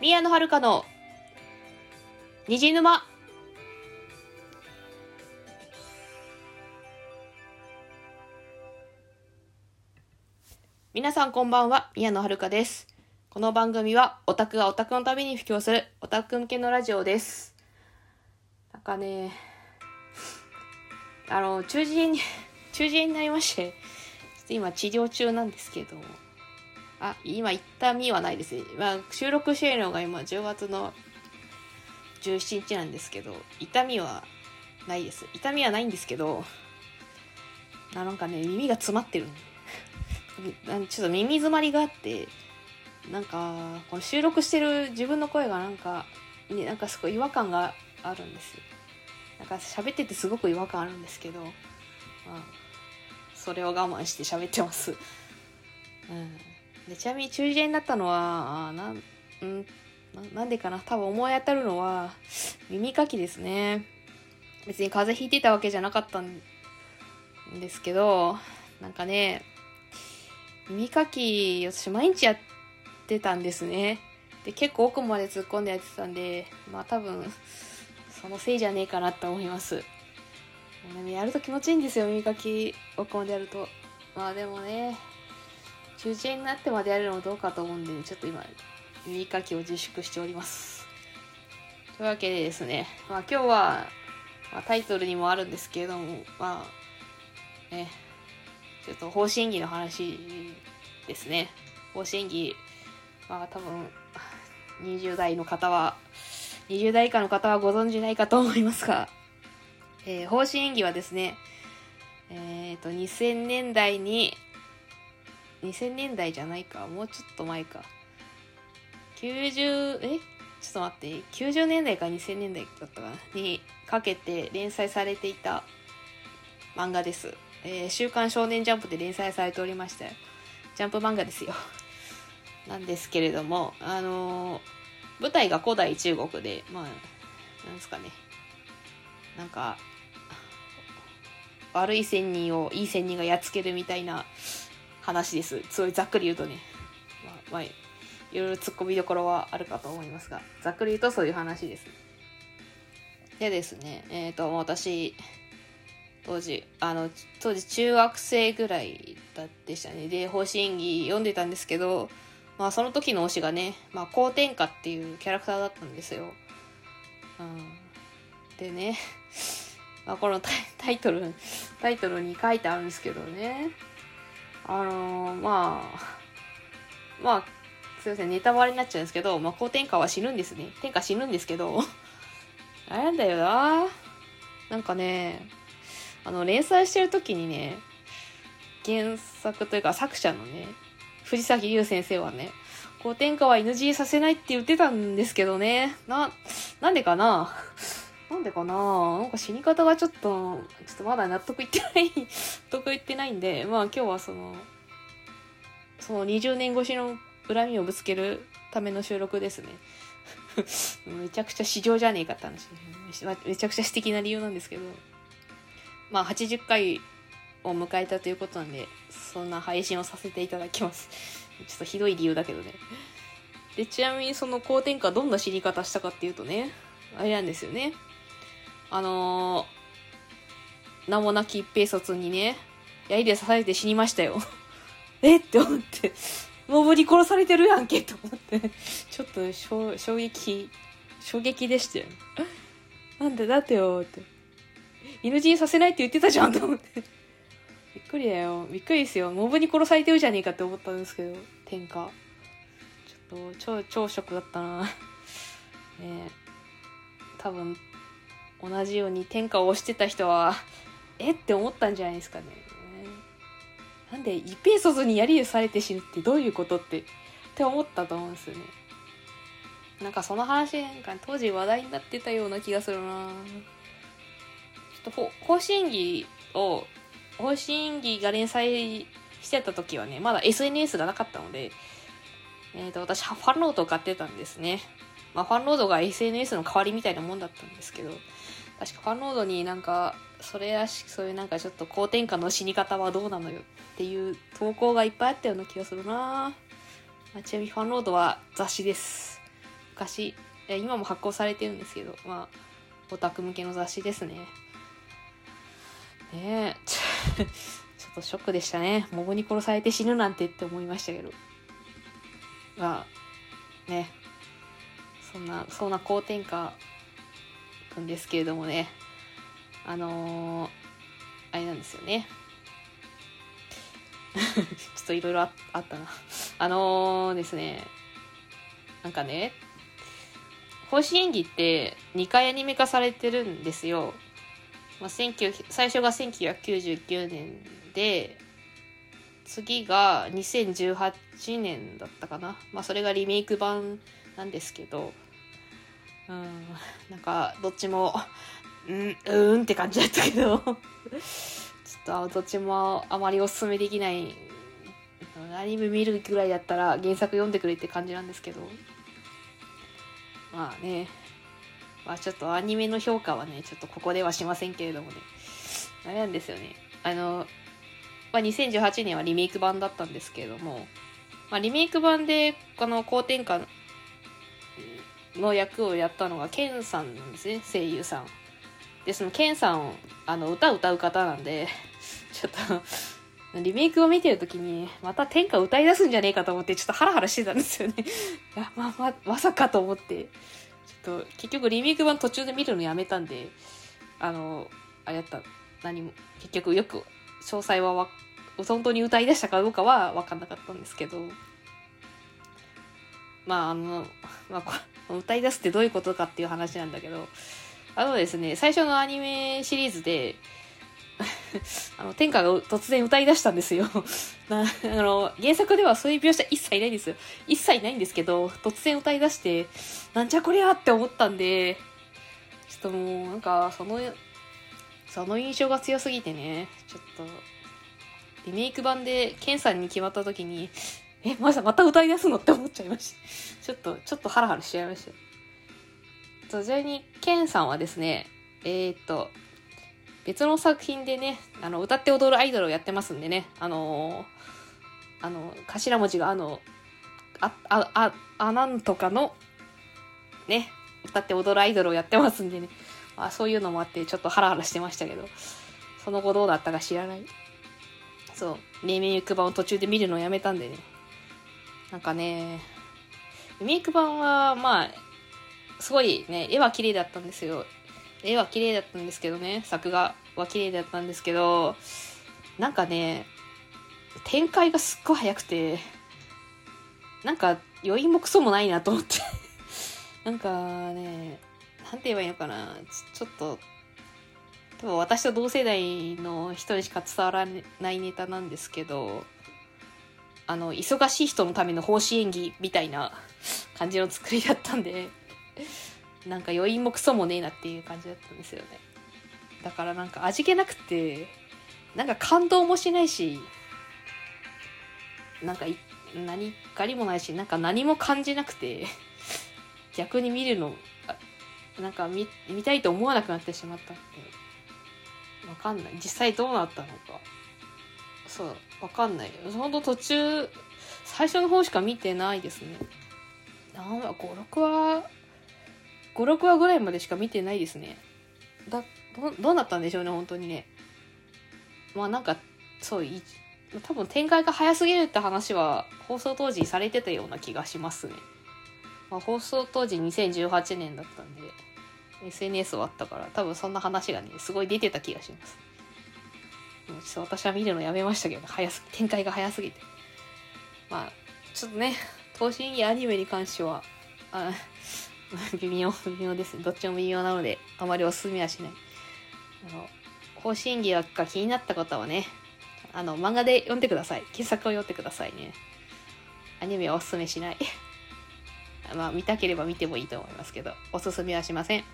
宮野遥の虹沼皆さんこんばんは、宮野遥です。この番組はオタクがオタクのために布教するオタク向けのラジオです。なんかね、あの、中耳に、中耳になりまして、ちょっと今治療中なんですけど、あ、今痛みはないですね。まあ、収録しているのが今10月の17日なんですけど、痛みはないです。痛みはないんですけど、あなんかね、耳が詰まってる。な んちょっと耳詰まりがあって、なんか、この収録してる自分の声がなんか、ね、なんかすごい違和感があるんです。なんか喋っててすごく違和感あるんですけど、まあ、それを我慢して喋ってます。うん。でちなみに中耳炎になったのは、なん、んなんでかな多分思い当たるのは、耳かきですね。別に風邪ひいてたわけじゃなかったんですけど、なんかね、耳かき、私毎日やってたんですね。で、結構奥まで突っ込んでやってたんで、まあ多分、そのせいじゃねえかなと思います。やると気持ちいいんですよ、耳かき、奥までやると。まあでもね、中耳炎になってまでやるのもどうかと思うんで、ちょっと今、耳かきを自粛しております。というわけでですね、まあ今日は、まあ、タイトルにもあるんですけれども、まあ、ね、ちょっと方針儀の話ですね。方針儀、まあ多分、20代の方は、20代以下の方はご存知ないかと思いますが、えー、方針演技はですね、えっ、と、2000年代に、2000年代じゃないか、もうちょっと前か。90、え？ちょっと待って、90年代か2000年代だったかな？にかけて連載されていた漫画です。えー週刊少年ジャンプで連載されておりましたよ。ジャンプ漫画ですよ。なんですけれども、あのー舞台が古代中国で、まあ、なんですかね。なんか、悪い仙人をいい仙人がやっつけるみたいな話です。すごいざっくり言うとね。まあ、まあ、いろいろ突っ込みどころはあるかと思いますが、ざっくり言うとそういう話です。でですね、えっ、と、私、当時、あの、当時中学生ぐらいでしたね。で、方針演技読んでたんですけど、まあその時の推しがね、まあ高天下っていうキャラクターだったんですよ。うん。でね、まあこのタイトル、タイトルに書いてあるんですけどね、あのーまあ、まあ、すいません、ネタバレになっちゃうんですけど、まあ天下は死ぬんですね。天下死ぬんですけど、あれなんだよななんかね、あの、連載してる時にね、原作というか作者のね、藤崎優先生はね、高天下は NG させないって言ってたんですけどね。な、なんでかななんでかな？なんか死に方がちょっと、ちょっとまだ納得いってない、納 得いってないんで、まあ今日はその、その20年越しの恨みをぶつけるための収録ですね。めちゃくちゃ市場じゃねえかって話。めめちゃくちゃ素敵な理由なんですけど。まあ80回を迎えたということなんで、そんな配信をさせていただきます。ちょっとひどい理由だけどね。で、ちなみにその高天下どんな死に方したかっていうとね、あれなんですよね。あのー、名もなき一平卒にね、槍で刺されて死にましたよ。えっ？て思って、モブに殺されてるやんけと思って、ちょっと衝撃、衝撃でしたよ。なんでだってよって。NG させないって言ってたじゃんと思って。びっくりだよ。びっくりですよ。モブに殺されてるじゃねえかって思ったんですけど、天下。ちょっと、超、超ショックだったな。ねえ。多分、同じように天下を押してた人は、えって思ったんじゃないですかね。なんで、一平卒に槍でされて死ぬってどういうことって、って思ったと思うんですよね。なんかその話なんか当時話題になってたような気がするなちょっと方針儀を方針儀が連載してた時はねまだ SNS がなかったので、えー、と私ファンロードを買ってたんですね、まあ、ファンロードが SNS の代わりみたいなもんだったんですけど確かファンロードになんかそれらしくそういうなんかちょっと高天下の死に方はどうなのよっていう投稿がいっぱいあったような気がするな、あ、ちなみにファンロードは雑誌です。昔今も発行されてるんですけどまあオタク向けの雑誌ですね。ねえ。ちょっとショックでしたね。モブに殺されて死ぬなんてって思いましたけど。まあね。そんなそんな好天下んですけれどもねあのー、あれなんですよね ちょっといろいろあったなあのー、ですねなんかね甲子演技って2回アニメ化されてるんですよ。まあ、最初が1999年で次が2018年だったかな。まあそれがリメイク版なんですけど、うん、なんかどっちも、うん、うーんって感じだったけどちょっとどっちもあまりおすすめできない、アニメ見るぐらいだったら原作読んでくれって感じなんですけど、まあね、まあちょっとアニメの評価はね、ちょっとここではしませんけれどもね、あれなんですよね。あの、まあ、2018年はリメイク版だったんですけれども、まあ、リメイク版で、この高天下の役をやったのが、ケンさんなんですね、声優さん。で、そのケンさん、あの、歌歌う方なんで、ちょっとリメイクを見てるときに、また天下歌い出すんじゃねえかと思って、ちょっとハラハラしてたんですよね。いや、ままあ、まさかと思って。ちょっと、結局リメイク版途中で見るのやめたんで、あの、あれやった、何も、結局よく、詳細はわ、本当に歌い出したかどうかは分かんなかったんですけど、まあ、あの、まあ、歌い出すってどういうことかっていう話なんだけど、あのですね、最初のアニメシリーズで、あの、天下が突然歌い出したんですよ。あの、原作ではそういう描写一切ないんですよ。一切ないんですけど、突然歌い出して、なんじゃこりゃって思ったんで、ちょっともう、なんか、その、その印象が強すぎてね、ちょっと、リメイク版で、ケンさんに決まった時に、え、まさまた歌い出すのって思っちゃいました。ちょっと、ちょっとハラハラしちゃいました。ちなみに、ケンさんはですね、えー、っと、別の作品でね、あの、歌って踊るアイドルをやってますんでね、あのー、あの、頭文字があの、あ、あ、あ、あ、なんとかの、ね、歌って踊るアイドルをやってますんでね、まあ、そういうのもあって、ちょっとハラハラしてましたけど、その後どうだったか知らない。そう、メイク版を途中で見るのをやめたんでね、なんかね、メイク版は、まあ、すごいね、絵は綺麗だったんですよ。絵は綺麗だったんですけどね、作画は綺麗だったんですけど、なんかね、展開がすっごい早くて、なんか余韻もクソもないなと思って なんかね、なんて言えばいいのかな、ちょっと、多分私と同世代の人にしか伝わらないネタなんですけど、あの、忙しい人のための奉仕演技みたいな感じの作りだったんでなんか余韻もクソもねえなっていう感じだったんですよね。だからなんか味気なくてなんか感動もしないしなんか何かりもないしなんか何も感じなくて逆に見るのなんか見見たいと思わなくなってしまったって。わかんない。実際どうなったのか。そうわかんない。ほんと途中最初の方しか見てないですね。何話56話56話ぐらいまでしか見てないですね。だどどうなったんでしょうね本当にね。まあなんかそうい多分展開が早すぎるって話は放送当時されてたような気がしますね、まあ、放送当時2018年だったんで SNS 終わったから多分そんな話がねすごい出てた気がします。ちょっと私は見るのやめましたけど早す展開が早すぎてまあちょっとね東進アニメに関してはあ 微妙、微妙ですね。どっちも微妙なので、あまりおすすめはしない。あの、甲子園疑惑が気になった方はね、あの、漫画で読んでください。傑作を読んでくださいね。アニメはおすすめしない。まあ、見たければ見てもいいと思いますけど、おすすめはしません。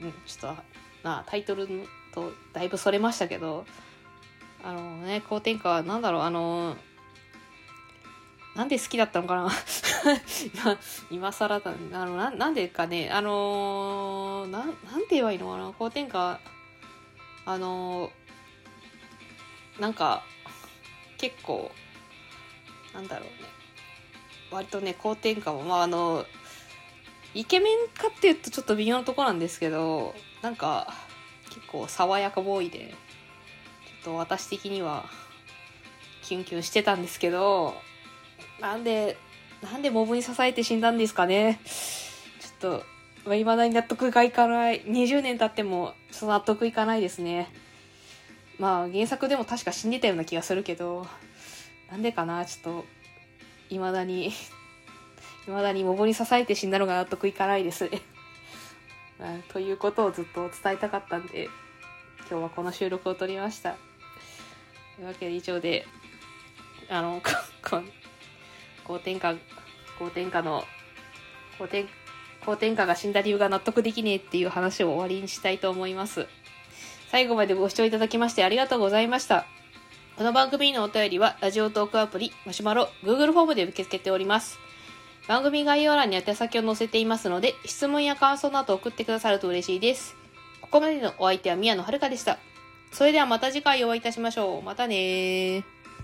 うん、ちょっと、まあ、タイトルのとだいぶそれましたけど、あのね、高天下は何だろう、あの、なんで好きだったのかな。今、今更だ、ねあの、ななんでかね、あのー、な、なんて言えばいいのかな、高天下、あのー、なんか、結構、なんだろうね。割とね、好転感も、まああの、イケメンかっていうとちょっと微妙なとこなんですけど、なんか、結構爽やかボーイで、ちょっと私的には、キュンキュンしてたんですけど、なんで、なんでモブに支えて死んだんですかね。ちょっと、まあ、未だに納得がいかない。20年経っても、ちょ納得いかないですね。まあ、原作でも確か死んでたような気がするけど、なんでかな、ちょっと、未だに、未だにモブに支えて死んだのが納得いかないです。ということをずっと伝えたかったんで、今日はこの収録を撮りました。というわけで以上で、あの、高天下、高天下の、高天、高天下が死んだ理由が納得できねえっていう話を終わりにしたいと思います。最後までご視聴いただきましてありがとうございました。この番組のお便りは、ラジオトークアプリ、マシュマロ、Google フォームで受け付けております。番組概要欄に宛先を載せていますので、質問や感想など送ってくださると嬉しいです。ここまでのお相手は宮野遥でした。それではまた次回お会いいたしましょう。またねー